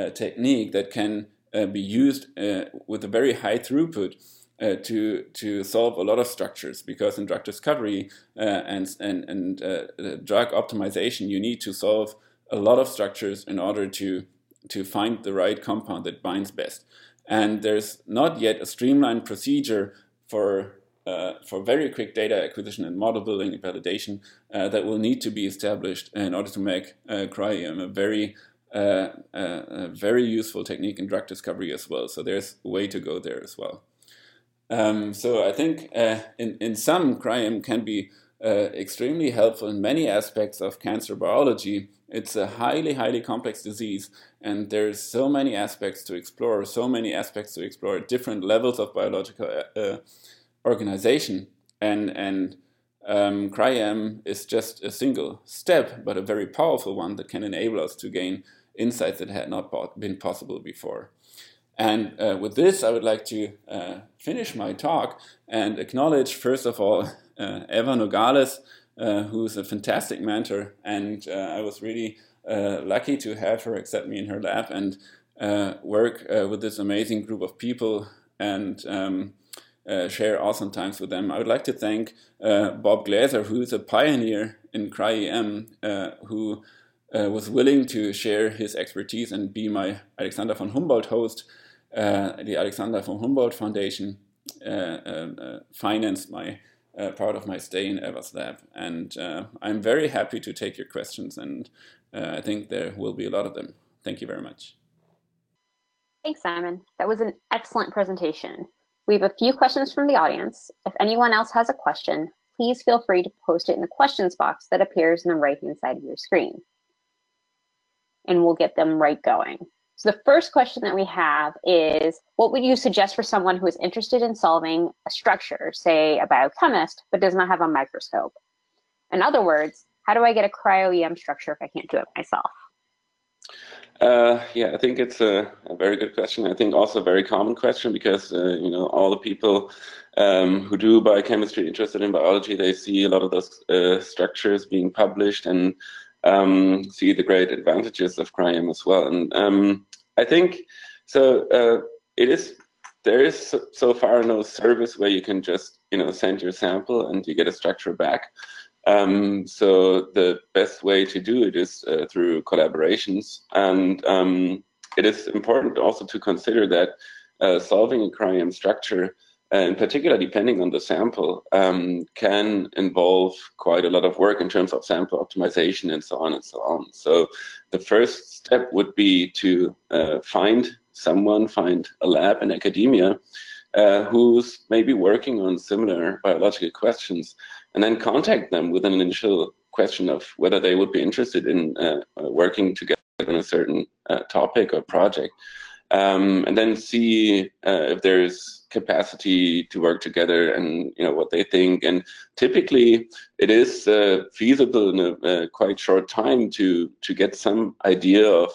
Speaker 5: technique that can uh, be used uh, with a very high throughput uh, to to solve a lot of structures. Because in drug discovery uh, and and and uh, drug optimization you need to solve a lot of structures in order to to find the right compound that binds best. And there's not yet a streamlined procedure for for very quick data acquisition and model building and validation that will need to be established in order to make cryo-EM a very uh, uh, a very useful technique in drug discovery as well. So there's a way to go there as well. Um, so I think uh, in, in some, cryo-EM can be uh, extremely helpful in many aspects of cancer biology. It's a highly, highly complex disease, and there's so many aspects to explore, so many aspects to explore, different levels of biological uh, organization. And, and um, is just a single step, but a very powerful one that can enable us to gain insights that had not been possible before. And uh, with this, I would like to uh, finish my talk and acknowledge, first of all, uh, Eva Nogales, uh, who's a fantastic mentor. And uh, I was really uh, lucky to have her accept me in her lab and work with this amazing group of people and um, share awesome times with them. I would like to thank Bob Glaeser, who's a pioneer in CRY-EM, who uh, was willing to share his expertise and be my Alexander von Humboldt host. Uh, the Alexander von Humboldt Foundation uh, uh, uh financed my part of my stay in Eva's lab, and I'm very happy to take your questions, and I think there will be a lot of them. Thank you very much.
Speaker 3: Thanks, Simon. That was an excellent presentation. We have a few questions from the audience. If anyone else has a question, please feel free to post it in the questions box that appears on the right-hand side of your screen and we'll get them right going. So the first question that we have is, what would you suggest for someone who is interested in solving a structure, say a biochemist, but does not have a microscope? In other words, how do I get a cryo-EM structure if I can't do it myself?
Speaker 4: Uh, yeah, I think it's a, a, very good question. I think also a very common question because uh, you know all the people um, who do biochemistry interested in biology, they see a lot of those uh, structures being published and um, see the great advantages of cryo-EM as well. And um, I think so. Uh, it is there is so far no service where you can just you know send your sample and you get a structure back. Um, so the best way to do it is uh, through collaborations, and um, it is important also to consider that uh, solving a cryo-EM structure in particular, depending on the sample, um, can involve quite a lot of work in terms of sample optimization and so on and so on. So the first step would be to uh, find someone, find a lab in academia uh, who's maybe working on similar biological questions, and then contact them with an initial question of whether they would be interested in uh, working together on a certain uh, topic or project um, and then see uh, if there's capacity to work together and you know what they think. And typically, it is uh, feasible in a, a, quite short time to to get some idea of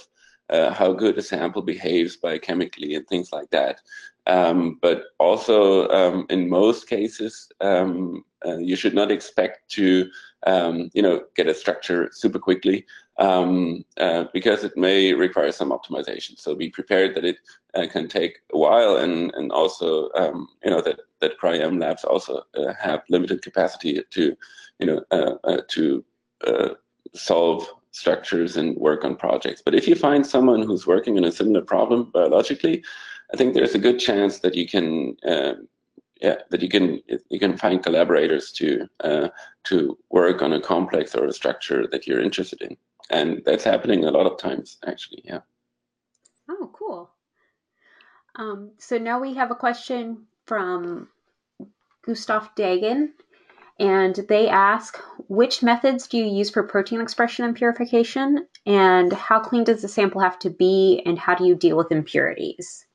Speaker 4: uh, how good a sample behaves biochemically and things like that. Um, but also, um, in most cases, um, uh, you should not expect to, um, you know, get a structure super quickly um, uh, because it may require some optimization. So be prepared that it uh, can take a while, and and also, um, you know, that that cryo-EM labs also uh, have limited capacity to, you know, uh, uh, to solve structures and work on projects. But if you find someone who's working on a similar problem biologically, I think there's a good chance that you can, uh, yeah, that you can you can find collaborators to uh, to work on a complex or a structure that you're interested in, and that's happening a lot of times, actually. Yeah.
Speaker 6: Oh, cool. Um, so now we have a question from Gustav Dagen, and they ask which methods do you use for protein expression and purification, and how clean does the sample have to be, and how do you deal with impurities?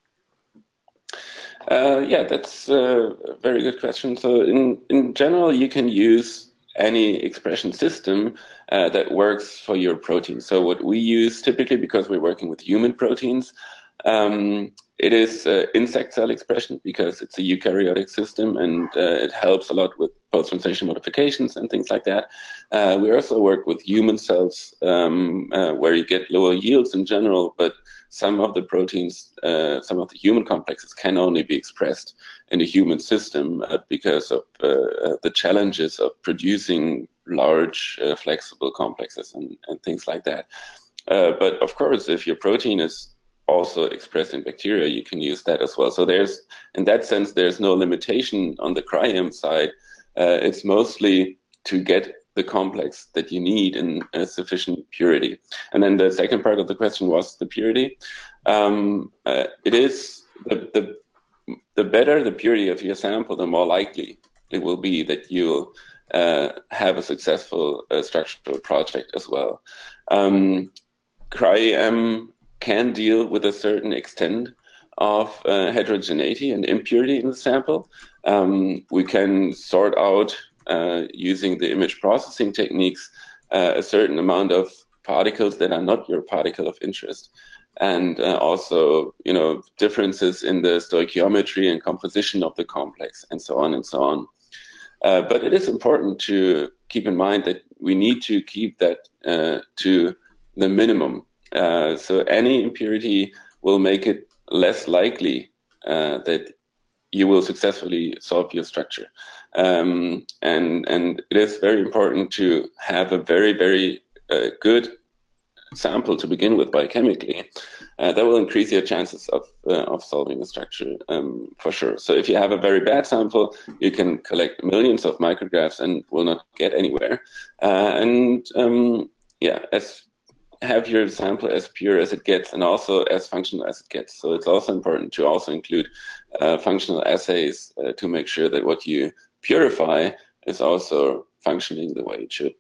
Speaker 4: Uh, yeah, that's a very good question. So, in, in general, you can use any expression system uh, that works for your protein. So, what we use typically, because we're working with human proteins, um, it is uh, insect cell expression because it's a eukaryotic system and uh, it helps a lot with post-translation modifications and things like that. Uh, we also work with human cells um, uh, where you get lower yields in general, but some of the proteins, uh, some of the human complexes can only be expressed in the human system uh, because of the challenges of producing large flexible complexes and, and, things like that. but of course, if your protein is also expressed in bacteria, you can use that as well. So there's, in that sense, there's no limitation on the cryo-EM side. Uh, it's mostly to get the complex that you need in a sufficient purity. And then the second part of the question was the purity. Um, uh, it is the, the the better the purity of your sample, the more likely it will be that you'll uh, have a successful uh, structural project as well. Um, cryo-EM can deal with a certain extent of uh, heterogeneity and impurity in the sample. Um, we can sort out uh, using the image processing techniques uh, a certain amount of particles that are not your particle of interest. and uh, also you know differences in the stoichiometry and composition of the complex, and so on and so on. Uh, but it is important to keep in mind that we need to keep that uh, to the minimum. Uh, so any impurity will make it less likely uh, that you will successfully solve your structure. Um, and and it is very important to have a very very uh, good sample to begin with biochemically, uh, that will increase your chances of uh, of solving the structure um, for sure. So if you have a very bad sample, you can collect millions of micrographs and will not get anywhere. And um, yeah, as have your sample as pure as it gets and also as functional as it gets. So it's also important to also include uh, functional assays uh, to make sure that what you purify is also functioning the way it should.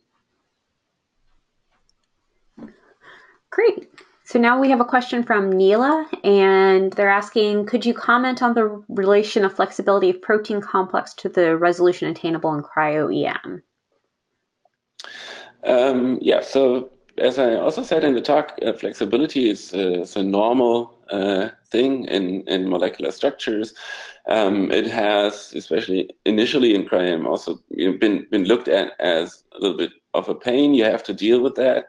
Speaker 3: Great. So now we have a question from Neela, and they're asking Could you comment on the relation of flexibility of protein complex to the resolution attainable in cryo EM?
Speaker 4: Um, yeah, so as I also said in the talk, uh, flexibility is, uh, is, a normal uh, thing in, in molecular structures. Um, it has, especially initially in cryo, also you know, been, been looked at as a little bit of a pain. You have to deal with that.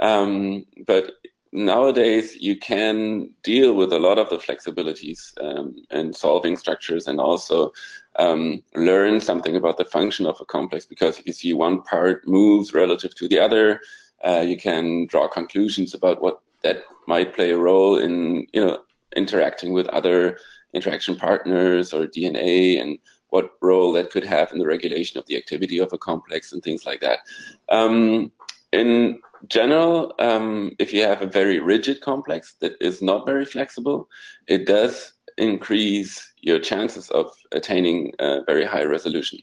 Speaker 4: Um, but nowadays you can deal with a lot of the flexibilities um, and solving structures and also um, learn something about the function of a complex because if you see one part moves relative to the other, uh, you can draw conclusions about what that might play a role in, you know, interacting with other interaction partners or DNA and what role that could have in the regulation of the activity of a complex and things like that. Um, in general, um, if you have a very rigid complex that is not very flexible, it does increase your chances of attaining a very high resolution.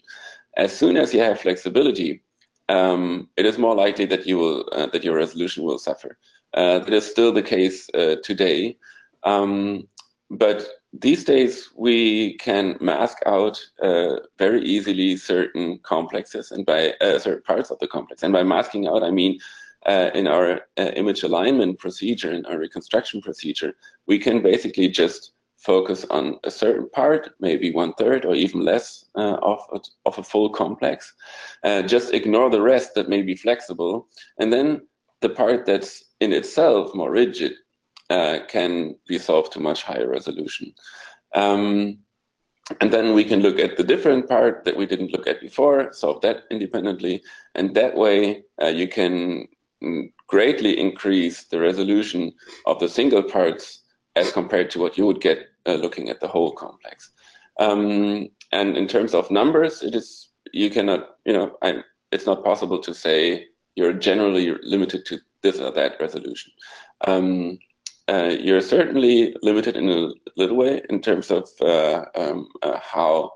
Speaker 4: As soon as you have flexibility, um, it is more likely that you will uh, that your resolution will suffer. Uh, that is still the case uh, today, um, but these days we can mask out uh, very easily certain complexes and by uh, certain parts of the complex. And by masking out, I mean uh, in our image alignment procedure, in our reconstruction procedure, we can basically just focus on a certain part, maybe one third or even less uh, of, a, of a full complex. Uh, just ignore the rest that may be flexible. And then the part that's in itself more rigid uh, can be solved to much higher resolution. Um, and then we can look at the different part that we didn't look at before, solve that independently. And that way uh, you can greatly increase the resolution of the single parts as compared to what you would get uh, looking at the whole complex. Um, and in terms of numbers, it is you cannot, you know, I, it's not possible to say you're generally limited to this or that resolution. Um, uh, you're certainly limited in a little way in terms of uh, um, uh, how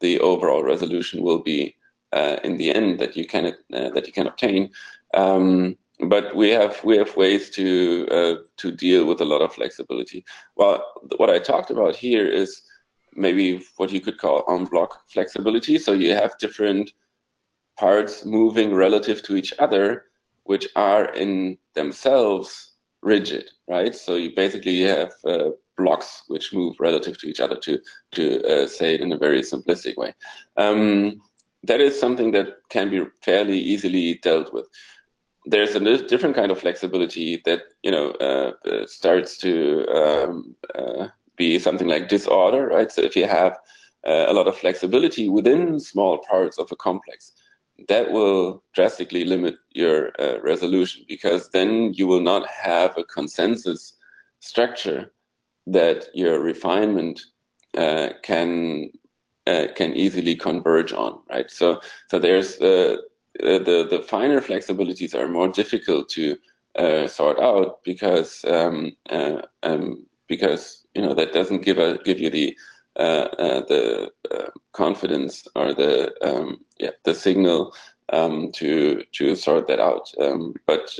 Speaker 4: the overall resolution will be uh, in the end that you can uh, that you can obtain. Um, but we have we have ways to uh, to deal with a lot of flexibility. Well, what I talked about here is maybe what you could call en bloc flexibility. So you have different parts moving relative to each other, which are in themselves rigid, right? So you basically have uh, blocks which move relative to each other to to uh, say it in a very simplistic way. Um, that is something that can be fairly easily dealt with there's a different kind of flexibility that you know uh, uh, starts to um, uh, be something like disorder, right? So if you have uh, a lot of flexibility within small parts of a complex, that will drastically limit your uh, resolution because then you will not have a consensus structure that your refinement uh, can can easily converge on, right? So so there's uh, the the finer flexibilities are more difficult to uh, sort out because um, uh, um, because you know that doesn't give a give you the uh, uh, the confidence or the um, yeah the signal um, to to sort that out. Um, but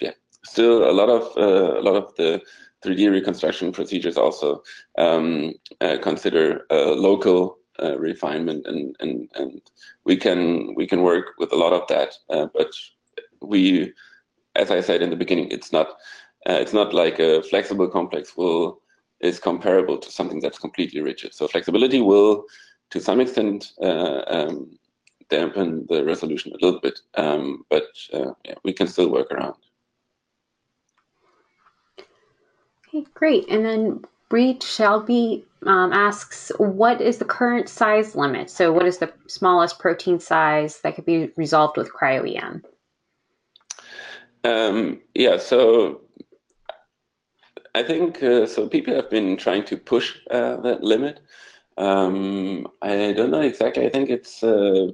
Speaker 4: yeah, still a lot of a lot of the 3D reconstruction procedures also um, consider local uh, refinement and, and and we can we can work with a lot of that uh, but we as i said in the beginning it's not uh, it's not like a flexible complex will is comparable to something that's completely rigid. So flexibility will, to some extent, uh, um, dampen the resolution a little bit, um, but uh, yeah, we can still work around.
Speaker 3: Okay, great. And then Breed Shelby um, asks, what is the current size limit? So what is the smallest protein size that could be resolved with cryo-EM?
Speaker 4: Um, yeah, so I think uh, so. People have been trying to push uh, that limit. Um, I don't know exactly. I think it's uh,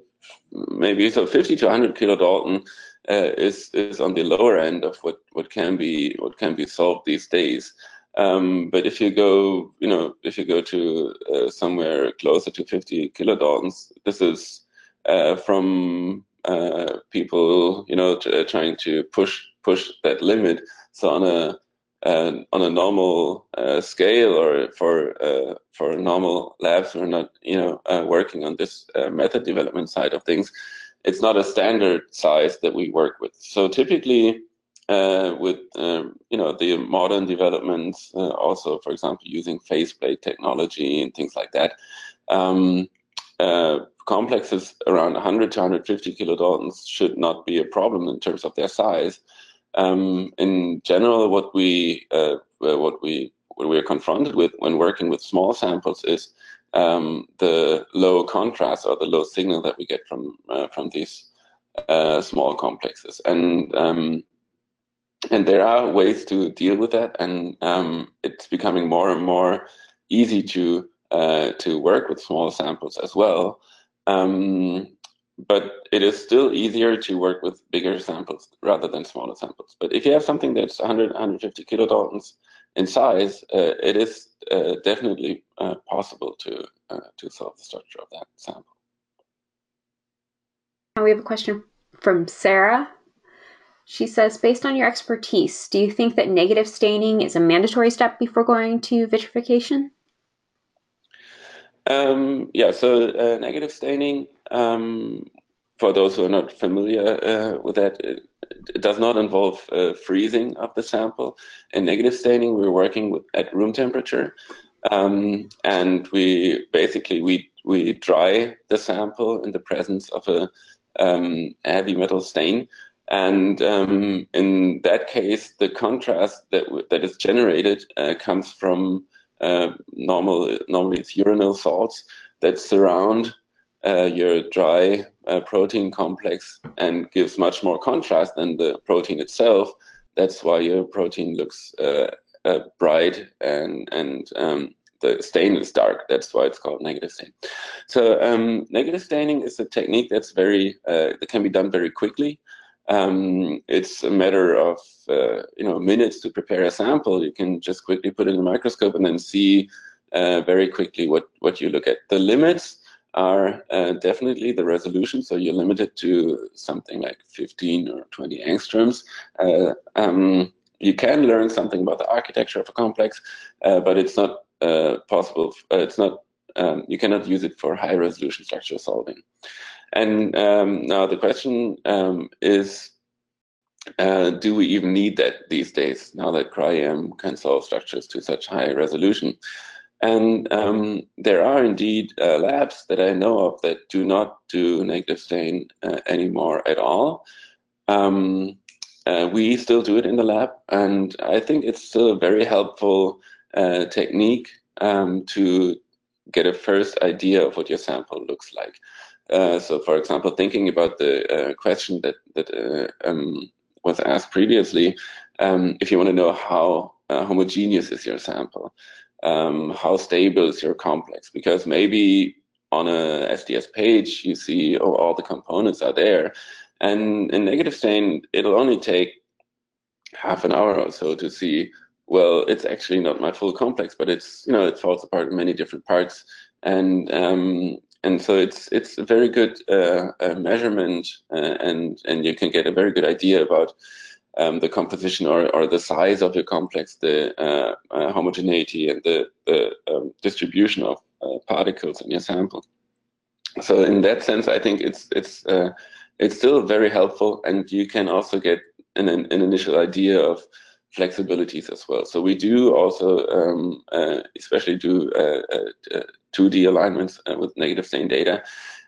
Speaker 4: maybe so 50 to 100 kilodalton uh, is is on the lower end of what, what can be what can be solved these days. Um, but if you go, you know, if you go to uh, somewhere closer to 50 kilodaltons, this is uh, from uh, people, you know, to, uh, trying to push push that limit. So on a uh, on a normal uh, scale or for for normal labs, we're not, you know, working on this method development side of things. It's not a standard size that we work with. So typically, uh, with um, you know the modern developments, uh, also for example using phase plate technology and things like that. Um, uh, complexes around 100 to 150 kilodaltons should not be a problem in terms of their size. Um, in general, what we uh, what we what we're confronted with when working with small samples is um, the low contrast or the low signal that we get from uh, from these uh, small complexes, and um, and there are ways to deal with that, and um, it's becoming more and more easy to uh, to work with small samples as well. Um, but it is still easier to work with bigger samples rather than smaller samples. But if you have something that's 100, 150 kilodaltons in size, uh, it is uh, definitely uh, possible to uh, to solve the structure of that sample.
Speaker 3: Now we have a question from Sarah she says, based on your expertise, do you think that negative staining is a mandatory step before going to vitrification?
Speaker 4: Um, yeah, so uh, negative staining, um, for those who are not familiar uh, with that, it, it, does not involve uh, freezing of the sample. In negative staining, we're working with, at room temperature, um, and we basically we we dry the sample in the presence of a um, heavy metal stain and um, in that case, the contrast that that is generated uh, comes from uh, normal normally it's uranyl salts that surround uh, your dry uh, protein complex and gives much more contrast than the protein itself. That's why your protein looks uh, uh, bright and and um, the stain is dark. That's why it's called negative stain. So um, negative staining is a technique that's very that can be done very quickly. Um, it's a matter of uh, you know minutes to prepare a sample. You can just quickly put it in the microscope and then see uh, very quickly what what you look at. The limits are uh, definitely the resolution. So you're limited to something like 15 or 20 angstroms. Uh, um, you can learn something about the architecture of a complex, uh, but it's not uh, possible. it's not. Um, you cannot use it for high resolution structure solving. And um, now the question um, is, uh, do we even need that these days now that cryo-EM can solve structures to such high resolution? And um, there are indeed uh, labs that I know of that do not do negative stain uh, anymore at all. Um, uh, we still do it in the lab, and I think it's still a very helpful uh, technique um, to get a first idea of what your sample looks like. Uh, so, for example, thinking about the uh, question that that uh, um, was asked previously, um, if you want to know how uh, homogeneous is your sample, um, how stable is your complex, because maybe on a SDS-PAGE you see oh all the components are there, and in negative stain it'll only take half an hour or so to see well it's actually not my full complex but it's you know it falls apart in many different parts and um, and so it's it's a very good uh, uh, measurement, uh, and and you can get a very good idea about um, the composition or, or the size of your complex, the uh, uh, homogeneity, and the the um, distribution of particles in your sample. So in that sense, I think it's it's it's still very helpful, and you can also get an, an initial idea of flexibilities as well. So we do also, um, uh, especially do uh, uh, 2D uh, alignments uh, with negative stain data,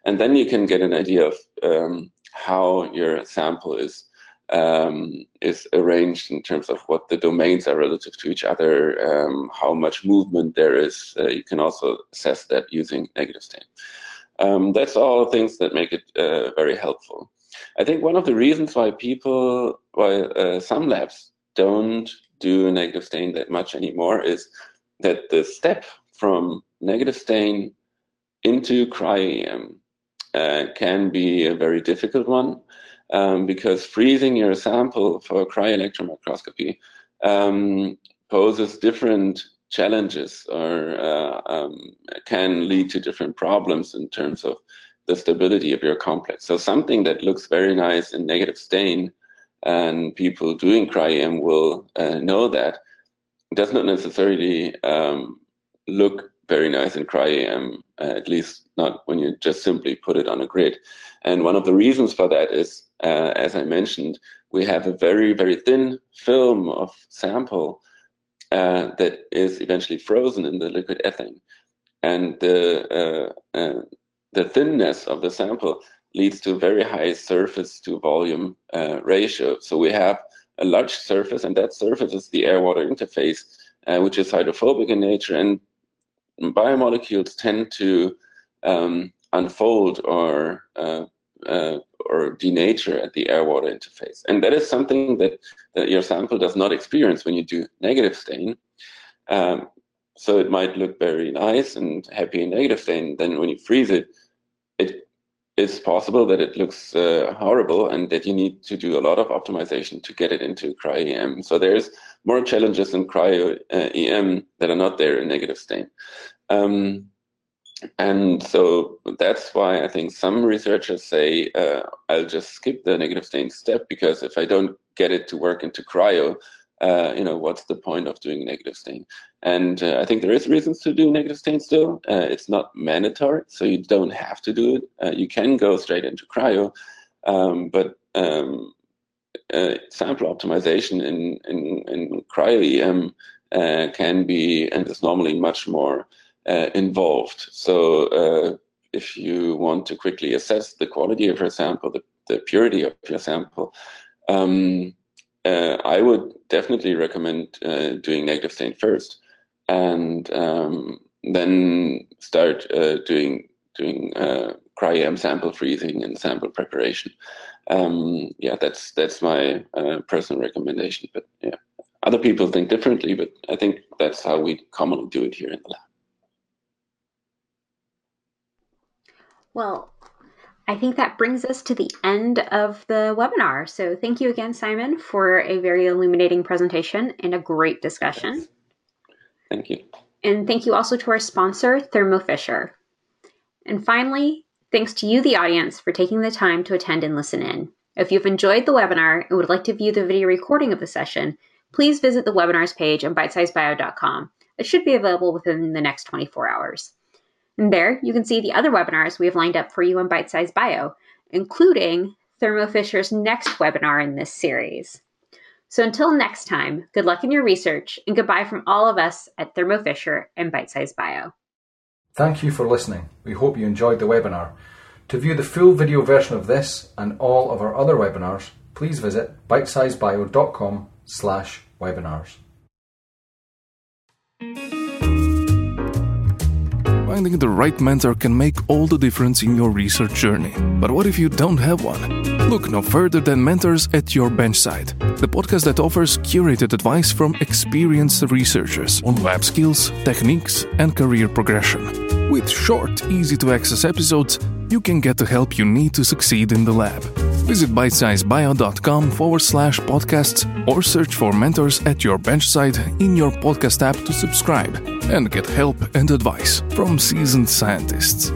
Speaker 4: and then you can get an idea of um, how your sample is um, is arranged in terms of what the domains are relative to each other, um, how much movement there is. Uh, you can also assess that using negative stain. Um, that's all things that make it uh, very helpful. I think one of the reasons why people, why uh, some labs don't do negative stain that much anymore is that the step from negative stain into cryo-EM uh, can be a very difficult one um, because freezing your sample for cryo-electron microscopy um, poses different challenges or uh, um, can lead to different problems in terms of the stability of your complex. So something that looks very nice in negative stain and people doing cryo-EM will uh, know that does not necessarily um, look very nice in cryo-EM, uh, at least not when you just simply put it on a grid. And one of the reasons for that is, uh, as I mentioned, we have a very, very thin film of sample uh, that is eventually frozen in the liquid ethane. And the, uh, uh, the thinness of the sample leads to very high surface to volume ratio. So we have a large surface, and that surface is the air-water interface, uh, which is hydrophobic in nature, and biomolecules tend to um, unfold or uh, uh, or denature at the air-water interface, and that is something that, that your sample does not experience when you do negative stain. Um, so it might look very nice and happy in negative stain. Then when you freeze it, it it's possible that it looks uh, horrible and that you need to do a lot of optimization to get it into cryo-EM. So there's more challenges in cryo-EM uh, that are not there in negative stain. Um, and so that's why I think some researchers say uh, I'll just skip the negative stain step because if I don't get it to work into cryo, uh, you know, what's the point of doing negative stain? And uh, I think there is reasons to do negative stain still. Uh, it's not mandatory, so you don't have to do it. Uh, you can go straight into cryo, um, but um, uh, sample optimization in, in, in cryo-EM can be and is normally much more involved. So if you want to quickly assess the quality of your sample, the, the purity of your sample, um, uh, I would definitely recommend uh, doing negative stain first, and um, then start uh, doing doing uh, cryo-EM sample freezing and sample preparation. Um, yeah, that's that's my uh, personal recommendation. But yeah, other people think differently, but I think that's how we commonly do it here in the lab.
Speaker 3: Well, I think that brings us to the end of the webinar. So thank you again, Simon, for a very illuminating presentation and a great discussion.
Speaker 4: Thank you.
Speaker 3: And thank you also to our sponsor, Thermo Fisher. And finally, thanks to you, the audience, for taking the time to attend and listen in. If you've enjoyed the webinar and would like to view the video recording of the session, please visit the webinars page on bitesizebio.com. It should be available within the next 24 hours. And there you can see the other webinars we have lined up for you on Bitesize Bio, including Thermo Fisher's next webinar in this series. So until next time, good luck in your research and goodbye from all of us at Thermo Fisher and Bitesize Bio.
Speaker 2: Thank you for listening. We hope you enjoyed the webinar. To view the full video version of this and all of our other webinars, please visit bitesizebio.com slash webinars.
Speaker 7: Finding the right mentor can make all the difference in your research journey. But what if you don't have one? Look no further than Mentors at Your Benchside, the podcast that offers curated advice from experienced researchers on lab skills, techniques, and career progression. With short, easy to access episodes, you can get the help you need to succeed in the lab. Visit bitesizebio.com forward slash podcasts or search for mentors at your benchside in your podcast app to subscribe and get help and advice from seasoned scientists.